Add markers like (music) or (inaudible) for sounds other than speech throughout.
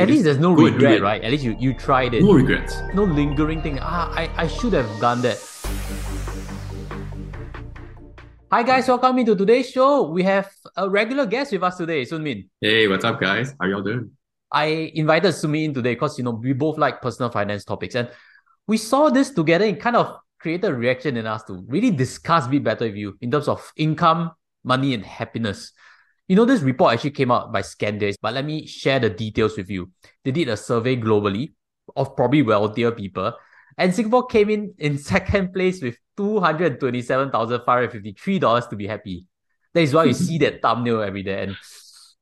At least there's no regret, right? At least you, you tried it. No regrets. No lingering thing. Ah, I, I should have done that. Hi guys, welcome into today's show. We have a regular guest with us today, Soon Min. Hey, what's up, guys? How y'all doing? I invited Soon Min in today because you know we both like personal finance topics, and we saw this together and kind of created a reaction in us to really discuss a bit better with you in terms of income, money, and happiness. You know, this report actually came out by Skandia, but let me share the details with you. They did a survey globally of probably wealthier people, and Singapore came in in (laughs) second place with $227,553 to be happy. That is why you see that thumbnail every day. And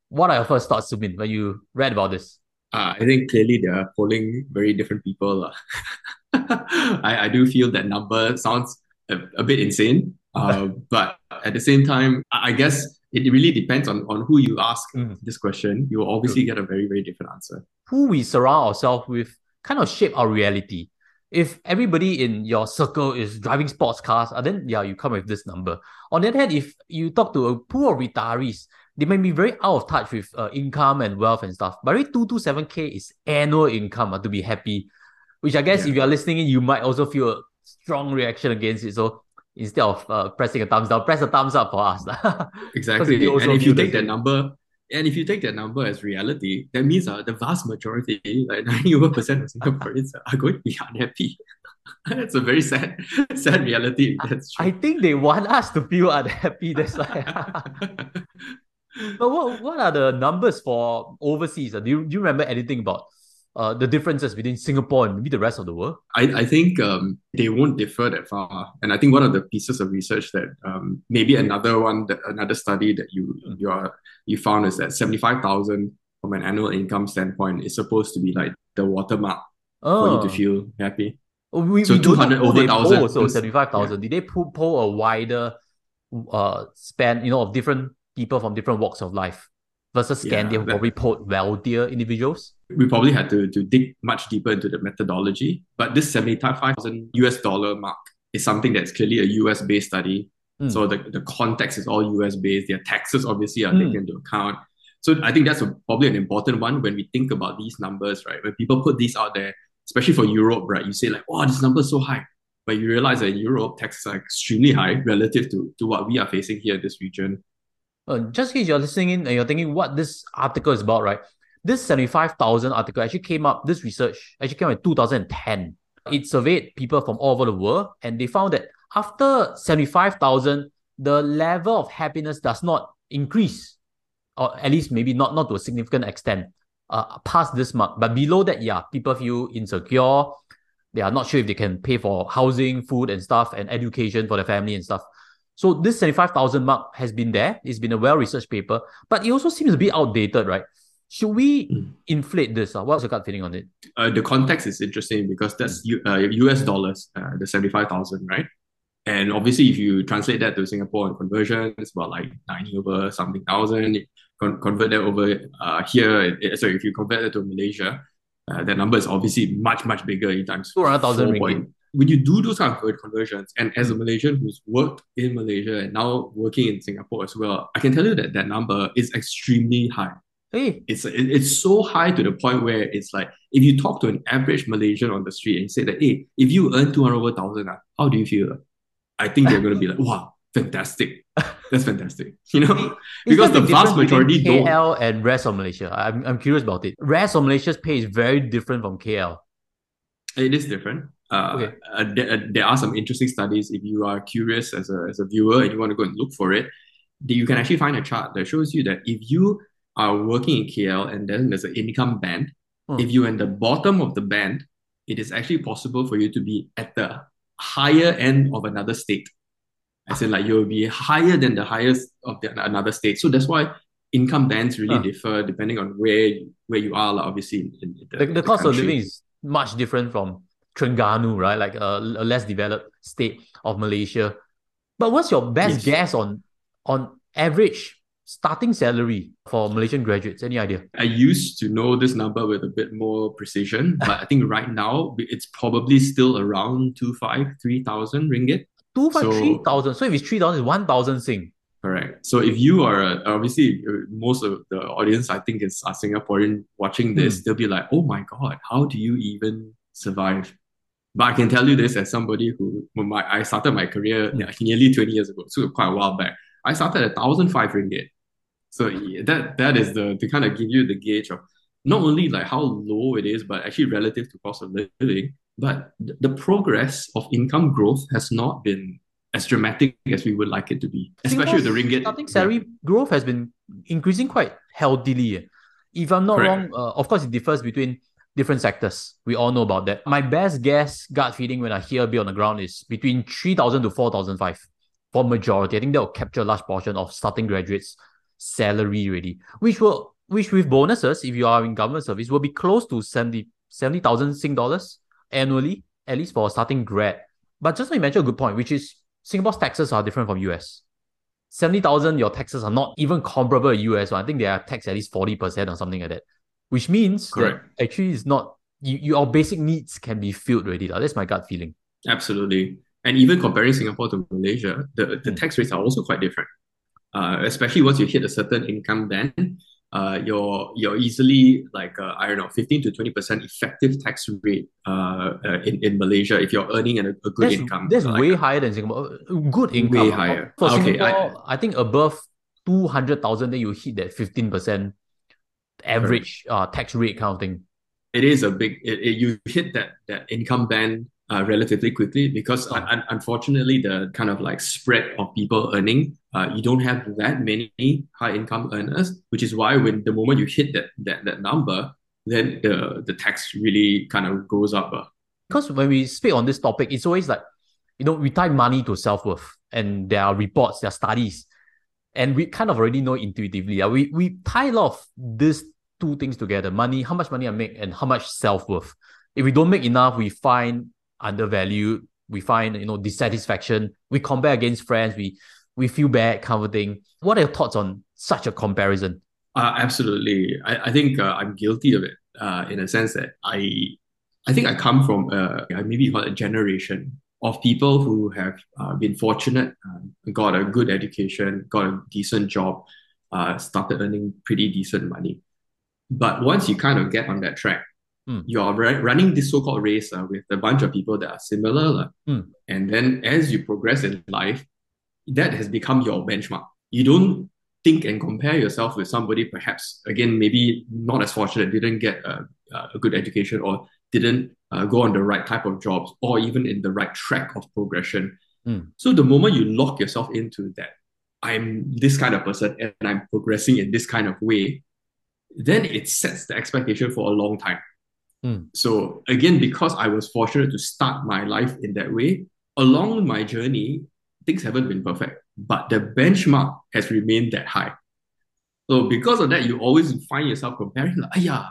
what are your first thoughts, Soon Min, when you read about this? Uh, I think clearly they are polling very different people. (laughs) I, I do feel that number sounds a, a bit insane. Uh, (laughs) but at the same time, I guess it really depends on, on who you ask mm. this question. You will obviously get a very, very different answer. Who we surround ourselves with kind of shape our reality. If everybody in your circle is driving sports cars, uh, then yeah, you come with this number. On the other hand, if you talk to a pool of retirees, they may be very out of touch with uh, income and wealth and stuff. But 227k is annual income uh, to be happy, which I guess yeah. if you're listening in, you might also feel a strong reaction against it. So instead of uh, pressing a thumbs down, press a thumbs up for us. (laughs) exactly. And if you take that number, and if you take that number as reality, that means uh, the vast majority, like 90 over percent of Singaporeans, are going to be unhappy. (laughs) that's a very sad, (laughs) sad reality. That's true. I think they want us to feel unhappy. That's why. but what, what are the numbers for overseas? Do you, do you remember anything about uh, the differences between Singapore and maybe the rest of the world? I, I think um, they won't differ that far. And I think one of the pieces of research that um, maybe another one, that, another study that you you are you found is that seventy five thousand from an annual income standpoint is supposed to be like the watermark oh. for you to oh. feel happy. Oh, we, so two hundred over thousand. So seventy five thousand. Yeah. Did they pull, pull a wider uh span, you know, of different people from different walks of life? Versus Skandia, yeah, probably polled wealthier individuals? We probably had to, to dig much deeper into the methodology, but this 75,000 US dollar mark is something that's clearly a US based study. Mm. So the, the context is all US based. Their taxes obviously are mm. taken into account. So I think that's a, probably an important one when we think about these numbers, right? When people put these out there, especially for Europe, right? You say like, "Oh, this number is so high," but you realize that in Europe, taxes are extremely high relative to, to what we are facing here in this region uh, just in case you're listening in and you're thinking what this article is about, right? This 75,000 article actually came up, this research actually came in 2010. It surveyed people from all over the world and they found that after 75,000, the level of happiness does not increase, or at least maybe not, not to a significant extent uh, past this mark. But below that, yeah, people feel insecure. They are not sure if they can pay for housing, food, and stuff, and education for their family and stuff. So this 75,000 mark has been there. It's been a well-researched paper, but it also seems a bit outdated, right? Should we mm. inflate this? Uh? What's your gut feeling on it? Uh, the context is interesting because that's U- uh, US dollars, uh, the 75,000, right? And obviously, if you translate that to Singapore and conversion, it's about like 90 over something thousand. Con- convert that over uh, here, it, sorry, if you convert it to Malaysia, uh, that number is obviously much, much bigger in times. 200,000 ringgit when you do those kind of conversions, and as a Malaysian who's worked in Malaysia and now working in Singapore as well, I can tell you that that number is extremely high. Hey. It's it's so high to the point where it's like if you talk to an average Malaysian on the street and say that, hey, if you earn two hundred over thousand, ah, how do you feel? I think they're gonna be like, wow, fantastic. That's fantastic. (laughs) You know, because the vast majority KL don't... KL and rest of Malaysia. I'm I'm curious about it. Rest of Malaysia's pay is very different from KL. It is different. Uh, okay. uh, there, uh, there are some interesting studies. If you are curious as a, as a viewer and you want to go and look for it, you can actually find a chart that shows you that if you are working in KL and then there's an income band, hmm. if you're in the bottom of the band, it is actually possible for you to be at the higher end of another state. I said like you'll be higher than the highest of the, another state. So that's why income bands really differ depending on where you, where you are. Like obviously, in, in the, the, the, cost of living is much different from Terengganu, right? Like a, a less developed state of Malaysia. But what's your best yes. guess on on average starting salary for Malaysian graduates? Any idea? I used to know this number with a bit more precision, (laughs) but I think right now it's probably still around two five three thousand ringgit. Two five so, three thousand. So if it's three thousand, one thousand sing. Correct. So if you are uh, obviously uh, most of the audience, I think is a Singaporean watching this, mm. they'll be like, "Oh my god, how do you even survive?" But I can tell you this as somebody who, when my, I started my career mm. nearly twenty years ago, so quite a while back. I started at thousand five ringgit. So that that is the to kind of give you the gauge of not only like how low it is, but actually relative to cost of living. But the progress of income growth has not been as dramatic as we would like it to be, especially with the ringgit. I think salary growth has been increasing quite healthily. If I'm not Correct. wrong, uh, of course, it differs between different sectors. We all know about that. My best guess, gut feeling when I hear bit on the ground is between 3,000 to 4,005 for majority. I think that will capture a large portion of starting graduates' salary really, which will, which with bonuses, if you are in government service, will be close to 70, 70,000 Sing dollars annually, at least for a starting grad. But just now you mentioned a good point, which is Singapore's taxes are different from US. 70,000, your taxes are not even comparable to US. I think they are taxed at least 40% or something like that. Which means Correct. that actually it's not, you, your basic needs can be filled already. That's my gut feeling. Absolutely. And even comparing Singapore to Malaysia, the, the tax rates are also quite different. Uh, especially once you hit a certain income band, uh, you're you're easily like uh, I don't know, fifteen to twenty percent effective tax rate uh, uh, in in Malaysia if you're earning a, a good that's, income. That's like, way higher than Singapore. Good income. Way higher. For okay, Singapore, I, I think above two hundred thousand, then you hit that fifteen percent average uh, tax rate kind of thing. It is a big. It, it, you hit that that income band uh, relatively quickly because oh. un- unfortunately the kind of like spread of people earning uh, you don't have that many high income earners which is why when the moment you hit that that, that number then the the tax really kind of goes up uh. because when we speak on this topic it's always like you know we tie money to self-worth and there are reports there are studies and we kind of already know intuitively uh, we, we tie a lot of these two things together money how much money i make and how much self-worth if we don't make enough we find undervalued. We find you know dissatisfaction. We compare against friends. We we feel bad, kind of thing. What are your thoughts on such a comparison? Uh, absolutely, I, I think uh, I'm guilty of it uh, in a sense that I I think I come from a, maybe call a generation of people who have uh, been fortunate, uh, got a good education, got a decent job, uh, started earning pretty decent money. But once you kind of get on that track, mm. you're running this so-called race uh, with a bunch of people that are similar. mm. And then as you progress in life, that has become your benchmark. You don't think and compare yourself with somebody perhaps, again, maybe not as fortunate, didn't get a, a good education or didn't uh, go on the right type of jobs or even in the right track of progression. Mm. So the moment you lock yourself into that, I'm this kind of person and I'm progressing in this kind of way, then it sets the expectation for a long time. Mm. So again, because I was fortunate to start my life in that way, along my journey, things haven't been perfect, but the benchmark has remained that high. So because of that, you always find yourself comparing, like, yeah,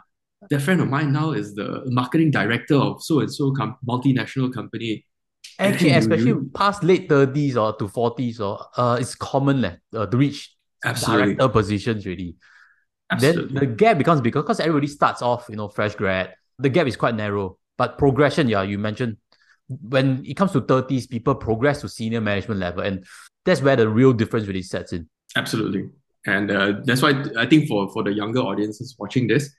that friend of mine now is the marketing director of so and so com- multinational company. Actually, especially you, past late thirties or to forties, or uh, it's common leh, uh, to reach absolutely. director positions really. Absolutely. Then the gap becomes bigger because everybody starts off, you know, fresh grad, the gap is quite narrow. But progression, yeah, you mentioned when it comes to 30s, people progress to senior management level. And that's where the real difference really sets in. Absolutely. And uh, that's why I think for, for the younger audiences watching this,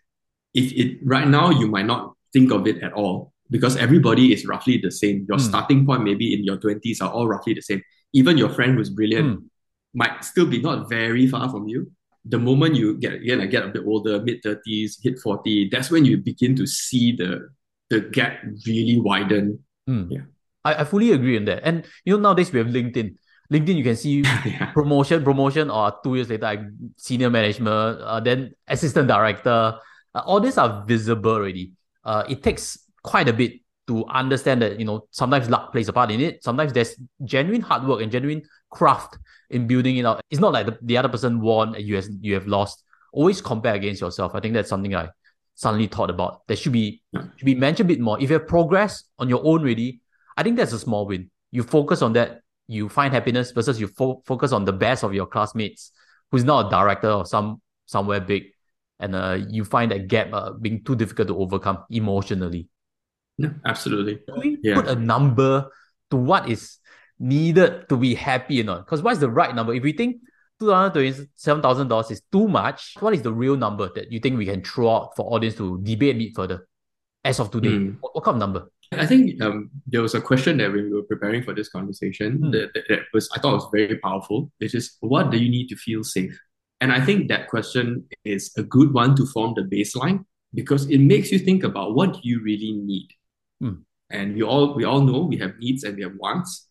if it right now you might not think of it at all because everybody is roughly the same. Your mm. starting point maybe in your 20s are all roughly the same. Even your friend who's brilliant mm. might still be not very far from you the moment you get again, I get a bit older, mid thirties, hit forty, that's when you begin to see the the gap really widen. Mm. Yeah, I, I fully agree on that. And you know nowadays we have LinkedIn. LinkedIn, you can see (laughs) yeah. promotion, promotion, or two years later, like senior management, uh, then assistant director. Uh, all these are visible already. Uh, it takes quite a bit to understand that you know sometimes luck plays a part in it. Sometimes there's genuine hard work and genuine craft in building it out. It's not like the, the other person won and you have you have lost. Always compare against yourself. I think that's something I suddenly thought about. That should be should be mentioned a bit more. If you have progress on your own really, I think that's a small win. You focus on that, you find happiness versus you fo- focus on the best of your classmates who's not a director or some somewhere big, and uh, you find that gap uh, being too difficult to overcome emotionally. Yeah, absolutely. Can we yeah. put a number to what is needed to be happy or not? Because what is the right number? If we think $227,000 is too much. What is the real number that you think we can throw out for audience to debate it further as of today? Mm. What, what, kind of number? I think um, there was a question that when we were preparing for this conversation mm. that, that, that, was I thought was very powerful, which is what do you need to feel safe? And I think that question is a good one to form the baseline because it makes you think about what you really need. Mm. And we all we all know we have needs and we have wants.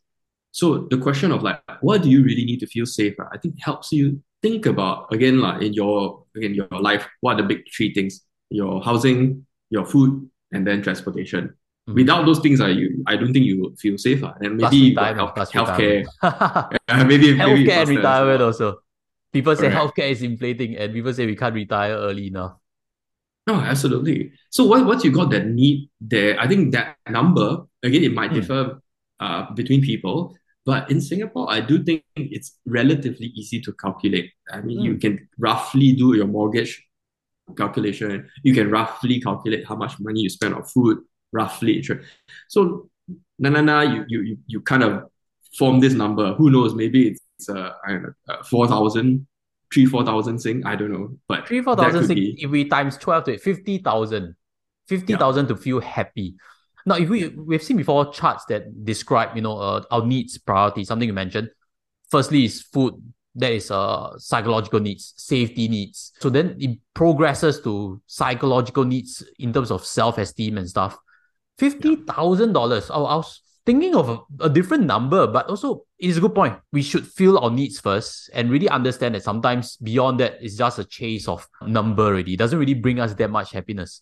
So the question of like, what do you really need to feel safer? I think helps you think about again, like in your again your life, what are the big three things? Your housing, your food, and then transportation. Mm-hmm. Without those things, are you I don't think you would feel safer. And maybe health, healthcare. (laughs) yeah, maybe healthcare maybe and retirement also. People say Correct. healthcare is inflating, and people say we can't retire early enough. No, absolutely. So what once you got that need there, I think that number again it might mm. differ uh, between people, but in Singapore, I do think it's relatively easy to calculate. I mean, mm. you can roughly do your mortgage calculation. You can roughly calculate how much money you spend on food, roughly. So, na na na, you you you kind of form this number. Who knows? Maybe it's uh, I don't know, uh, 4,000, 3, 4,000 Sing. I don't know. But 3, 4,000 Sing, be... if we times 12 to it, 50,000. 50,000 yeah. to feel happy. Now, if we we've seen before charts that describe, you know, uh, our needs priority, something you mentioned. Firstly is food. That is uh psychological needs, safety needs. So then it progresses to psychological needs in terms of self-esteem and stuff. Fifty thousand dollars. I was thinking of a, a, different number, but also it's a good point. We should feel our needs first and really understand that sometimes beyond that, it's just a chase of number already. It doesn't really bring us that much happiness.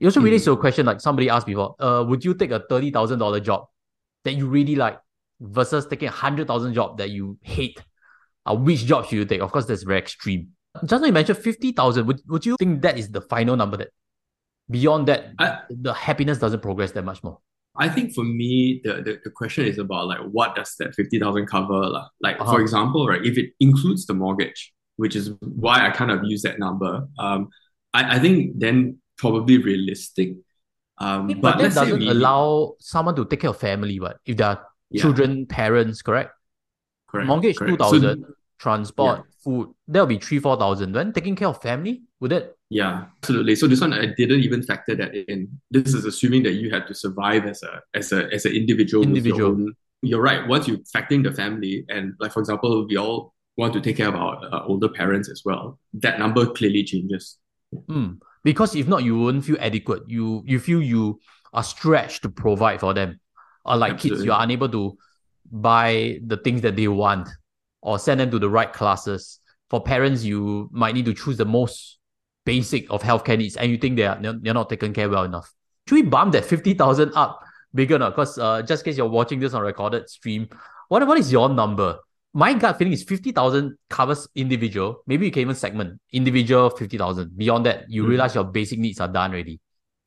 It also relates mm. to a question like somebody asked before. Uh, would you take a thirty thousand dollar job that you really like versus taking a hundred thousand job that you hate? Uh, which job should you take? Of course, that's very extreme. Just now you mentioned fifty thousand. Would would you think that is the final number that beyond that I, the happiness doesn't progress that much more? I think for me, the, the, the question is about like what does that fifty thousand cover? Like, like uh-huh. for example, right, if it includes the mortgage, which is why I kind of use that number. Um, I, I think then probably realistic. Um, but, but that doesn't we, allow someone to take care of family, but if there are yeah. children, parents, correct? Correct. Mortgage correct. two thousand, so, transport, yeah. food, that'll be three, four thousand. Then taking care of family, would that? Yeah, absolutely. So this one I didn't even factor that in. This is assuming that you had to survive as a as a as an individual. Individual. Own, you're right. Once you factor in the family, and like for example, we all want to take care of our uh, older parents as well. That number clearly changes. Mm because if not, you won't feel adequate. You you feel you are stretched to provide for them. Or like Absolutely. kids, you are unable to buy the things that they want or send them to the right classes. For parents, you might need to choose the most basic of healthcare needs, and you think they are they're not taken care well enough. Should we bump that fifty thousand up bigger now? Because uh, just in case you're watching this on recorded stream, what what is your number? my gut feeling is 50,000 covers individual. Maybe you can even segment individual 50,000. Beyond that, you mm. realize your basic needs are done already.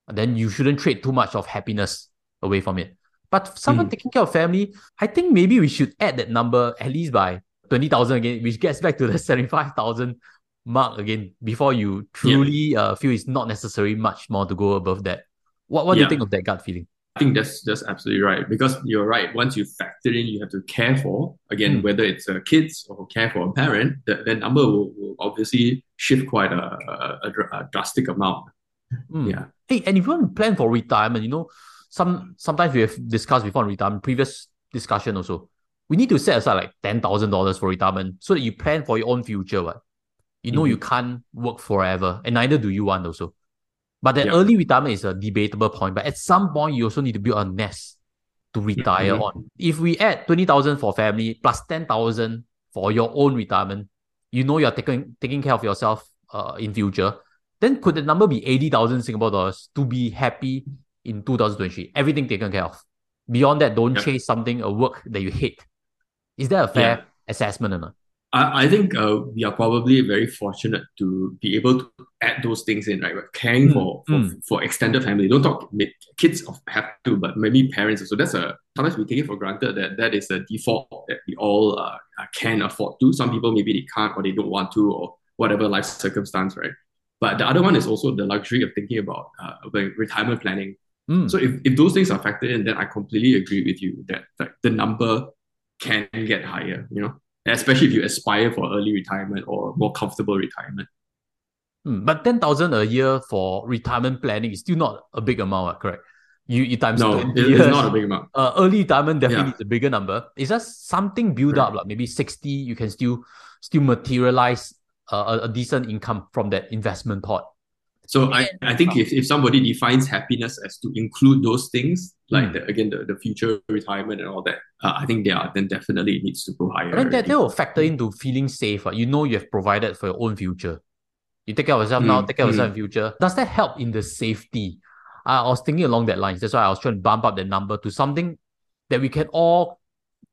And then you shouldn't trade too much of happiness away from it. But someone mm. taking care of family, I think maybe we should add that number at least by 20,000 again, which gets back to the (laughs) 75,000 mark again before you truly yeah. uh, feel it's not necessary much more to go above that. What, what yeah. do you think of that gut feeling? I think that's that's absolutely right because you're right. Once you factor in, you have to care for again, mm. whether it's a kids or care for a parent. The, the number will, will obviously shift quite a, a, a drastic amount. Mm. Yeah. Hey, and if you want to plan for retirement, you know, some sometimes we have discussed before retirement, previous discussion also. We need to set aside like ten thousand dollars for retirement so that you plan for your own future. Right? You know mm-hmm. you can't work forever, and neither do you want also. But the early retirement is a debatable point. But at some point, you also need to build a nest to retire mm-hmm. on. If we add 20,000 for family plus 10,000 for your own retirement, you know you're taking taking care of yourself uh, in future, then could the number be 80,000 Singapore dollars to be happy in 2023? Everything taken care of. Beyond that, don't chase something, a work that you hate. Is that a fair yeah. assessment or not? I, I think uh, we are probably very fortunate to be able to add those things in, right? Caring mm, for, for, mm. for extended family. Don't talk kids have to, but maybe parents. So that's a sometimes we take it for granted that that is a default that we all uh, can afford to. Some people maybe they can't or they don't want to or whatever life circumstance, right? But the other one is also the luxury of thinking about uh, retirement planning. Mm. So if, if those things are factored in, then I completely agree with you that like, the number can get higher, you know? Especially if you aspire for early retirement or more comfortable retirement. Hmm, but 10,000 a year for retirement planning is still not a big amount, correct? You, you times no, it, it's not a big amount. (laughs) Uh, early retirement definitely yeah. is a bigger number. Is that something build right. up, like maybe 60, you can still still materialize uh, a, a decent income from that investment pot? So I, I think if, if somebody defines happiness as to include those things, like mm. the, again the, the future retirement and all that, uh, I think are then definitely it needs to go higher. But that, that will factor into feeling safe. Uh. You know you have provided for your own future. You take care of yourself mm. now, take care of yourself mm. in future. Does that help in the safety? Uh, I was thinking along that lines. That's why I was trying to bump up that number to something that we can all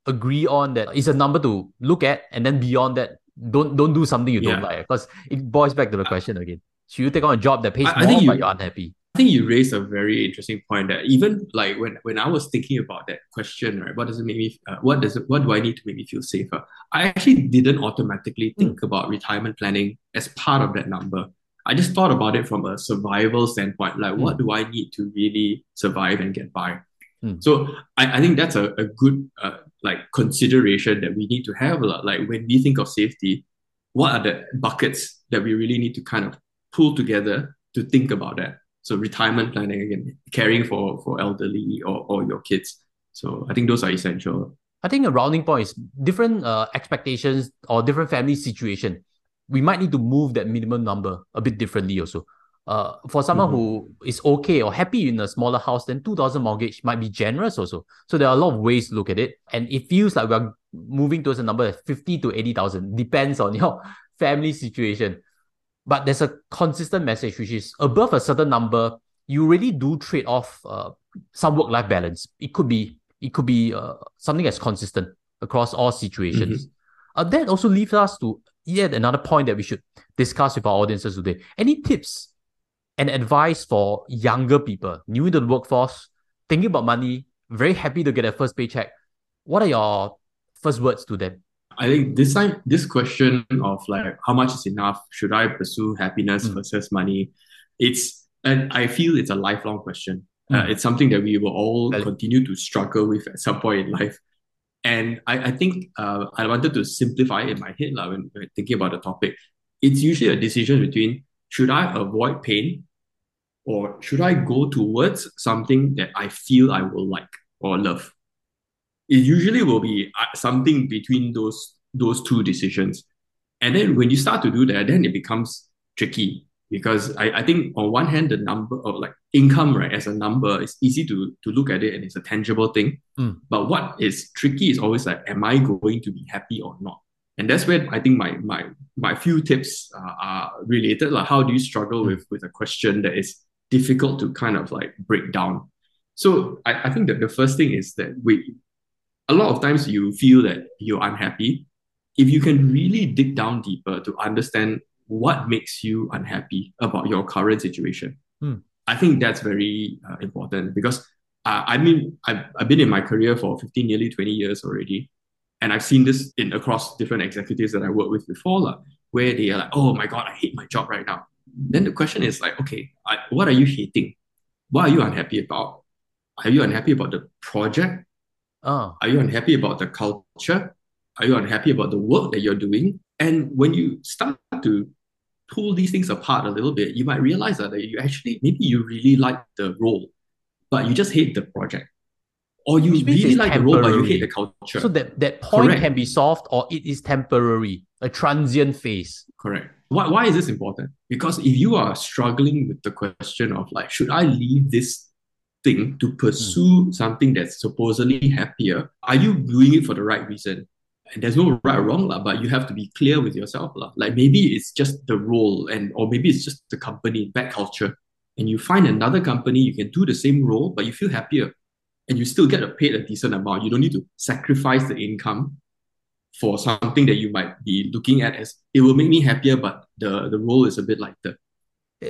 agree on that is a number to look at, and then beyond that, don't don't do something you yeah. don't like because it boils back to the question again should you take on a job that pays I, more, I you, but you're unhappy? I think you raised a very interesting point that even like when, when I was thinking about that question, right? What does it make me? Uh, what does it? What do I need to make me feel safer? I actually didn't automatically think mm. about retirement planning as part of that number. I just thought about it from a survival standpoint. Like, mm. what do I need to really survive and get by? Mm. So I, I think that's a, a good uh, like consideration that we need to have. A lot. Like when we think of safety, what are the buckets that we really need to kind of pull together to think about that. So retirement planning again, caring for for elderly or, or your kids. So I think those are essential. I think a rounding point is different uh, expectations or different family situation. We might need to move that minimum number a bit differently also. Uh, for someone mm-hmm. who is okay or happy in a smaller house, then 2000 mortgage might be generous also. So there are a lot of ways to look at it. And it feels like we're moving towards a number of 50 to 80,000, depends on your (laughs) family situation but there's a consistent message which is above a certain number you really do trade off uh, some work life balance. It could be it could be uh, something that's consistent across all situations. Mm-hmm. uh, that also leads us to yet another point that we should discuss with our audiences today. Any tips and advice for younger people new into the workforce thinking about money very happy to get a first paycheck? What are your first words to them I think this time, this question of like how much is enough? Should I pursue happiness mm. versus money? It's and I feel it's a lifelong question. Mm. Uh, it's something that we will all continue to struggle with at some point in life. And I, I think uh, I wanted to simplify it in my head like, when, when thinking about the topic. It's usually a decision between should I avoid pain or should I go towards something that I feel I will like or love? It usually will be uh, something between those those two decisions. And then when you start to do that, then it becomes tricky because I, I think on one hand the number of like income right as a number is easy to to look at it and it's a tangible thing. Mm. But what is tricky is always like, am I going to be happy or not? And that's where I think my my my few tips uh, are related. Like how do you struggle mm. with with a question that is difficult to kind of like break down? So I, I think that the first thing is that we a lot of times you feel that you're unhappy. If you can really dig down deeper to understand what makes you unhappy about your current situation, hmm. I think that's very uh, important because uh, I mean, I've, I've been in my career for 15, nearly 20 years already. And I've seen this in across different executives that I worked with before, like, where they are like, oh my God, I hate my job right now. Then the question is like, okay, I, what are you hating? What are you unhappy about? Are you unhappy about the project? Oh. Are you unhappy about the culture? Are you unhappy about the work that you're doing? And when you start to pull these things apart a little bit, you might realize that you actually, maybe you really like the role, but you just hate the project. Or you really like temporary. the role, but you hate the culture. So that, that point Correct. can be solved or it is temporary, a transient phase. Correct. Why, why is this important? Because if you are struggling with the question of like, should I leave this thing to pursue mm. something that's supposedly happier, are you doing it for the right reason? And there's no right or wrong, la, but you have to be clear with yourself. La. Like maybe it's just the role and or maybe it's just the company, bad culture. And you find another company, you can do the same role, but you feel happier. And you still get a paid a decent amount. You don't need to sacrifice the income for something that you might be looking at as it will make me happier, but the, the role is a bit lighter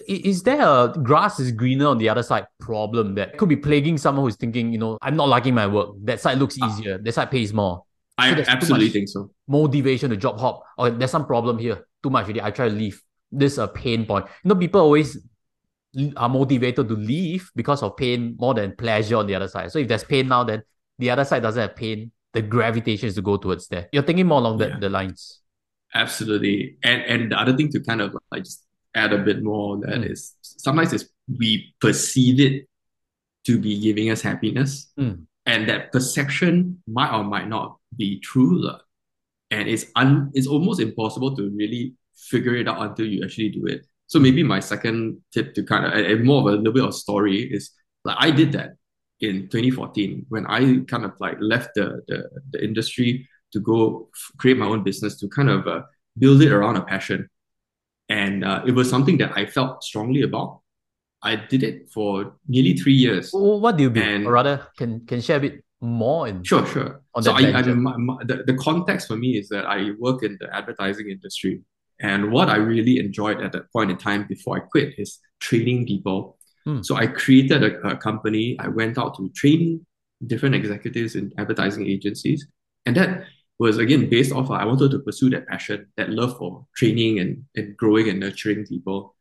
is there a grass is greener on the other side problem that could be plaguing someone who's thinking, you know, I'm not liking my work. That side looks ah. easier. Uh, that side pays more. I absolutely think so. Motivation to job hop. Or there's some problem here. Too much really. I try to leave. This is a pain point. You know, people always are motivated to leave because of pain more than pleasure on the other side. So if there's pain now, then the other side doesn't have pain. the gravitation is to go towards there. You're thinking more along the, the lines. Absolutely. And and the other thing to kind of like just add a bit more that mm. is sometimes is we perceive it to be giving us happiness. Mm. And that perception might or might not be true. And it's un it's almost impossible to really figure it out until you actually do it. So maybe my second tip to kind of and more of a little bit of story is like I did that in 2014 when I kind of like left the the, the industry to go create my own business to kind of uh, build it around a passion. And uh, it was something that I felt strongly about. I did it for nearly three years. What do you mean? And, or rather, can can share a bit more? In, sure, sure. so I, I my, my, the, the context for me is that I work in the advertising industry. And what I really enjoyed at that point in time before I quit is training people. Hmm. So I created a, a company. I went out to train different executives in advertising agencies. And that was again based off I wanted to pursue that passion, that love for training and, and growing and nurturing people.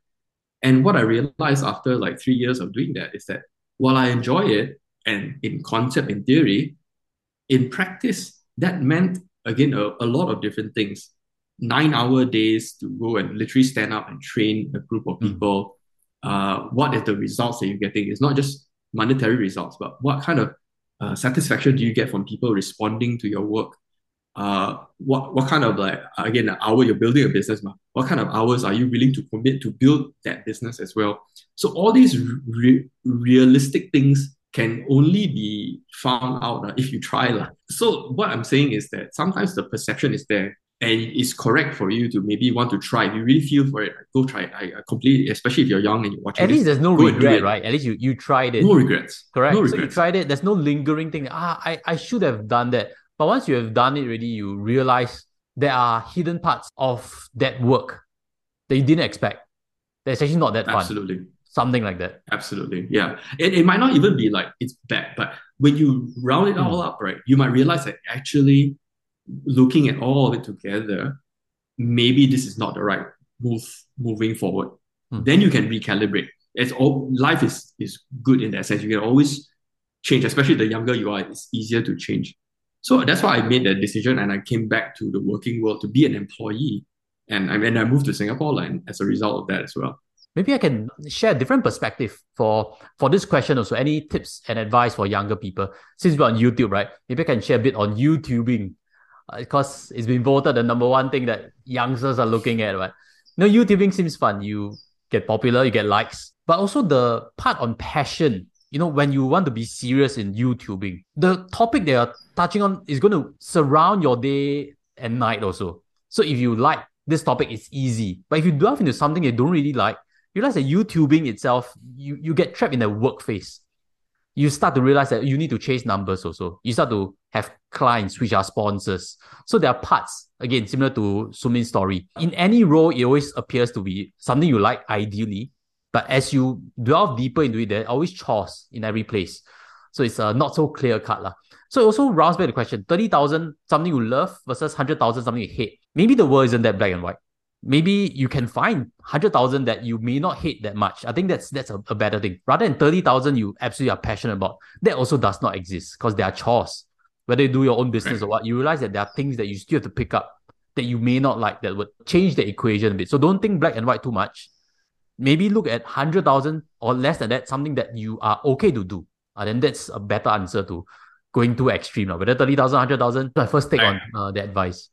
And what I realized after like three years of doing that is that while I enjoy it and in concept in theory, in practice, that meant again a, a lot of different things. Nine hour days to go and literally stand up and train a group of hmm. people. Mm. Uh, what is the results that you're getting? It's not just monetary results, but what kind of uh, satisfaction do you get from people responding to your work? Uh, what what kind of like again the hour you're building a business, what kind of hours are you willing to commit to build that business as well? So all these re- realistic things can only be found out uh, if you try. Uh. So what I'm saying is that sometimes the perception is there and it's correct for you to maybe want to try. If you really feel for it, go try it. I, I completely, especially if you're young and you're watching. At least there's no regret, right? At least you, you tried it. No regrets. Correct. No regrets. So you tried it. There's no lingering thing. Ah, I, I should have done that. But once you have done it already, you realize there are hidden parts of that work that you didn't expect. That's actually not that fun. Absolutely. Something like that. Absolutely. Yeah. It, it might not even be like it's bad, but when you round it all mm. up, right, you might realize that actually looking at all of it together, maybe this is not the right move moving forward. Mm. Then you can recalibrate. It's all life is is good in that sense. You can always change, especially the younger you are, it's easier to change. So that's why I made that decision and I came back to the working world to be an employee. And I mean, I moved to Singapore and as a result of that as well. Maybe I can share a different perspective for, for this question also. Any tips and advice for younger people? Since we're on YouTube, right? Maybe I can share a bit on YouTubing because uh, it's been voted the number one thing that youngsters are looking at, right? Know, YouTubing seems fun. You get popular, you get likes, but also the part on passion you know, when you want to be serious in YouTubing, the topic they are touching on is going to surround your day and night also. So if you like this topic, it's easy. But if you delve into something you don't really like, you realize that YouTubing itself, you, you get trapped in the work phase. You start to realize that you need to chase numbers also. You start to have clients which are sponsors. So there are parts, again, similar to Soon Min's story. In any role, it always appears to be something you like ideally, but as you delve deeper into it, there are always chores in every place. So it's uh, not so clear cut. La. So it also rounds back the question 30,000, something you love versus 100,000, something you hate. Maybe the world isn't that black and white. Maybe you can find 100,000 that you may not hate that much. I think that's that's a, a better thing. Rather than 30,000 you absolutely are passionate about, that also does not exist because there are chores. Whether you do your own business or what, you realize that there are things that you still have to pick up that you may not like that would change the equation a bit. So don't think black and white too much maybe look at 100,000 or less than that, something that you are okay to do. Uh, then that's a better answer to going too extreme. Uh. Whether 30,000, 100,000, my first take I, on uh, the advice.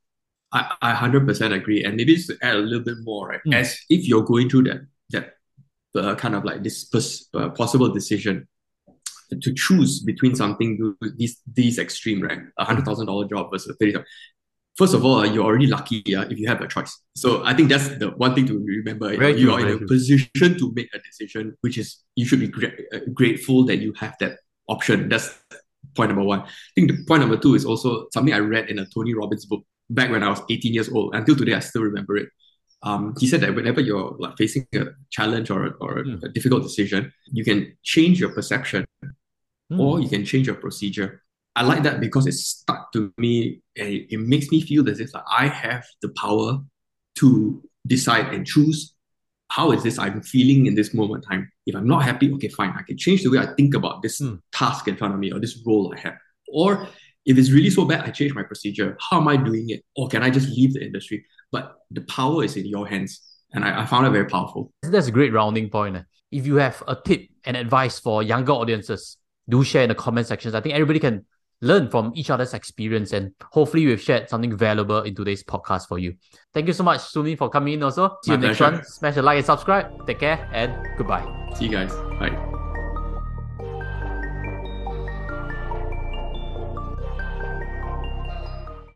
I, I 100% agree. And maybe to add a little bit more, right? Mm. As if you're going through that, that uh, kind of like this pers- uh, possible decision to choose between something these these extreme right a hundred thousand dollar job versus thirty first of all, uh, you're already lucky uh, if you have a choice. So I think that's the one thing to remember. Very you are in a position to make a decision, which is you should be gra- uh, grateful that you have that option. That's point number one. I think the point number two is also something I read in a Tony Robbins book back when I was 18 years old. Until today, I still remember it. Um, he said that whenever you're like facing a challenge or, or mm. a difficult decision, you can change your perception mm. or you can change your procedure. I like that because it's to me and it, makes me feel as if like, I have the power to decide and choose how is this I'm feeling in this moment time. If I'm not happy, okay, fine. I can change the way I think about this mm. task in front of me or this role I have. Or If it's really so bad, I change my procedure. How am I doing it? Or can I just leave the industry? But the power is in your hands. And I, I found it very powerful. That's a great rounding point. Eh? If you have a tip and advice for younger audiences, do share in the comment sections. I think everybody can learn from each other's experience and hopefully we've shared something valuable in today's podcast for you. Thank you so much, Sumi, for coming in also. See My you next one. Smash a like and subscribe. Take care and goodbye. See you guys. Bye.